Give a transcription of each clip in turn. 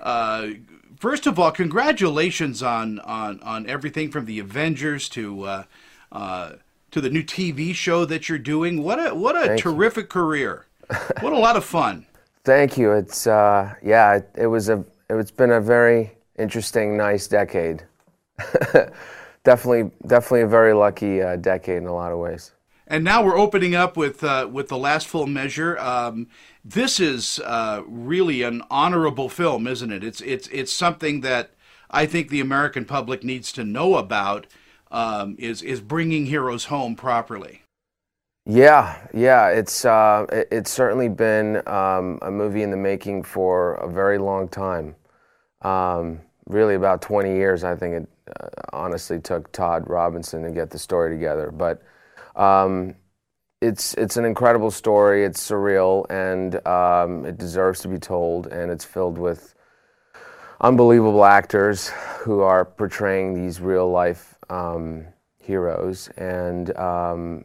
uh, first of all, congratulations on on on everything from the Avengers to uh, uh, to the new TV show that you're doing. What a what a Thank you. terrific career! What a lot of fun. Thank you. It's uh, yeah, it, it was a it's been a very interesting, nice decade. definitely, definitely a very lucky uh, decade in a lot of ways. And now we're opening up with uh, with the last full measure. Um, this is uh, really an honorable film, isn't it? It's it's it's something that I think the American public needs to know about. Um, is is bringing heroes home properly. Yeah, yeah, it's uh, it, it's certainly been um, a movie in the making for a very long time. Um, really, about 20 years. I think it uh, honestly took Todd Robinson to get the story together, but um, it's it's an incredible story. It's surreal, and um, it deserves to be told. And it's filled with unbelievable actors who are portraying these real life um, heroes, and um,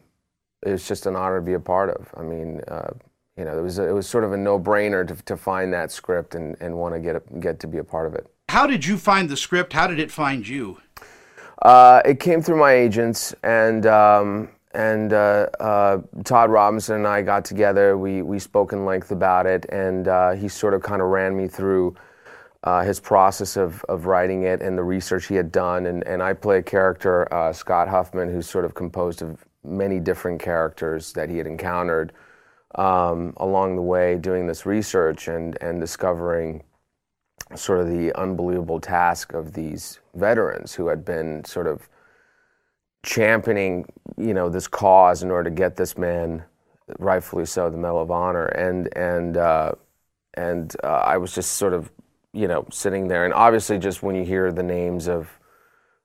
it was just an honor to be a part of. I mean, uh, you know, it was it was sort of a no brainer to, to find that script and, and want to get a, get to be a part of it. How did you find the script? How did it find you? Uh, it came through my agents, and um, and uh, uh, Todd Robinson and I got together. We we spoke in length about it, and uh, he sort of kind of ran me through uh, his process of, of writing it and the research he had done. And, and I play a character, uh, Scott Huffman, who's sort of composed of many different characters that he had encountered um, along the way doing this research and, and discovering sort of the unbelievable task of these veterans who had been sort of championing, you know, this cause in order to get this man, rightfully so, the Medal of Honor. And, and, uh, and uh, I was just sort of you know, sitting there, and obviously, just when you hear the names of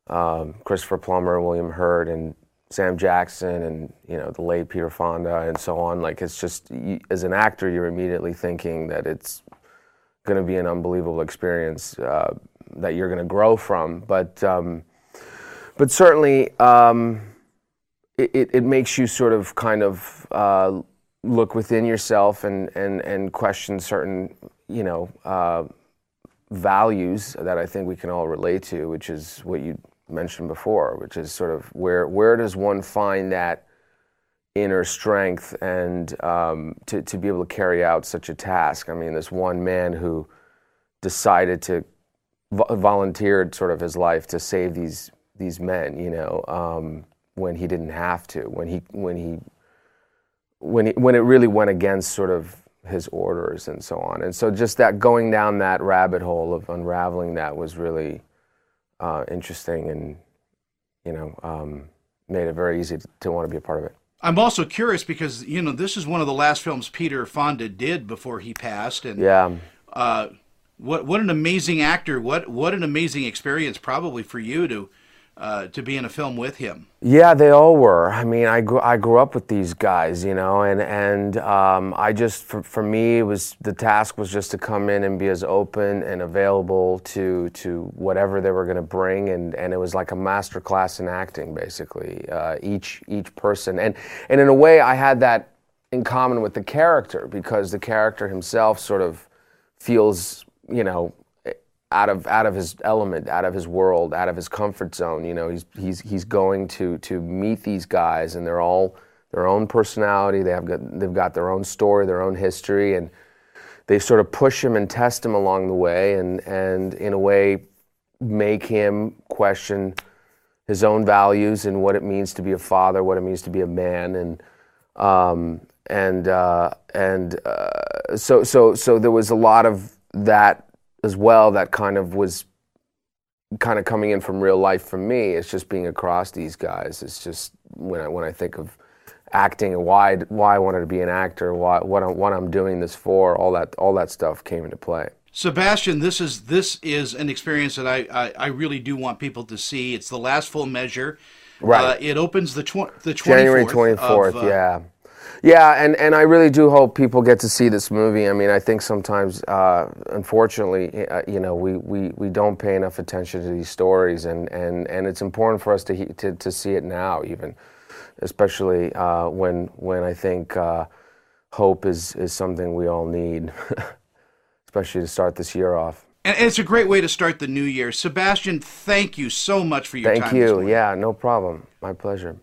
um, Christopher Plummer, William Hurt, and Sam Jackson, and you know, the late Peter Fonda, and so on, like it's just you, as an actor, you're immediately thinking that it's going to be an unbelievable experience uh, that you're going to grow from. But um, but certainly, um, it, it, it makes you sort of kind of uh, look within yourself and and and question certain you know. Uh, values that I think we can all relate to, which is what you mentioned before, which is sort of where where does one find that inner strength and um, to to be able to carry out such a task. I mean, this one man who decided to vo- volunteered sort of his life to save these these men, you know, um, when he didn't have to, when he when he when he, when it really went against sort of his orders and so on. And so just that going down that rabbit hole of unraveling that was really uh, interesting and, you know, um, made it very easy to, to want to be a part of it. I'm also curious because you know this is one of the last films Peter Fonda did before he passed, and Yeah. uh, what what an amazing actor! What what an amazing experience probably for you to uh, to be in a film with him. Yeah, they all were. I mean, I grew, I grew up with these guys, you know, and and um, I just for, for me it was the task was just to come in and be as open and available to to whatever they were going to bring, and, and it was like a master class in acting, basically. Uh, each each person, and and in a way, I had that in common with the character because the character himself sort of feels, you know, out of out of his element, out of his world, out of his comfort zone. You know, he's he's he's going to to meet these guys, and they're all their own personality. They have got they've got their own story, their own history, and they sort of push him and test him along the way, and and in a way make him question his own values and what it means to be a father, what it means to be a man, and um, and uh, and uh, so so so there was a lot of that as well that kind of was kind of coming in from real life for me. It's just being across these guys. It's just when I when I think of acting and why why I wanted to be an actor, why what I'm, what I'm doing this for, all that all that stuff came into play. Sebastian, this is this is an experience that I, I, I really do want people to see. It's the last full measure. Right. Uh, it opens the tw- the 24th January 24th, of, uh, yeah. Yeah, and, and I really do hope people get to see this movie. I mean, I think sometimes, uh, unfortunately, uh, you know, we, we, we don't pay enough attention to these stories, and, and, and it's important for us to, he- to, to see it now, even, especially uh, when, when I think uh, hope is, is something we all need, especially to start this year off. And it's a great way to start the new year. Sebastian, thank you so much for your Thank time. you. this morning. Yeah, no problem. My pleasure.